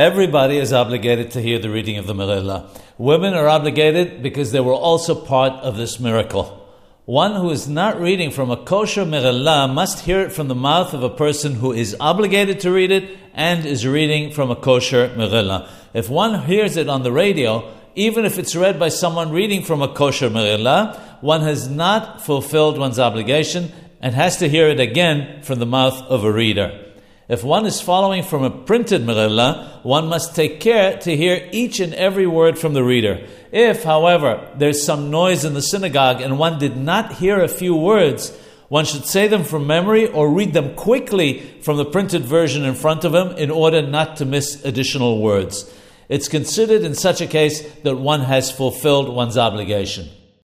Everybody is obligated to hear the reading of the Megillah. Women are obligated because they were also part of this miracle. One who is not reading from a kosher Megillah must hear it from the mouth of a person who is obligated to read it and is reading from a kosher Megillah. If one hears it on the radio, even if it's read by someone reading from a kosher Megillah, one has not fulfilled one's obligation and has to hear it again from the mouth of a reader. If one is following from a printed Megillah, one must take care to hear each and every word from the reader. If, however, there's some noise in the synagogue and one did not hear a few words, one should say them from memory or read them quickly from the printed version in front of him in order not to miss additional words. It's considered in such a case that one has fulfilled one's obligation.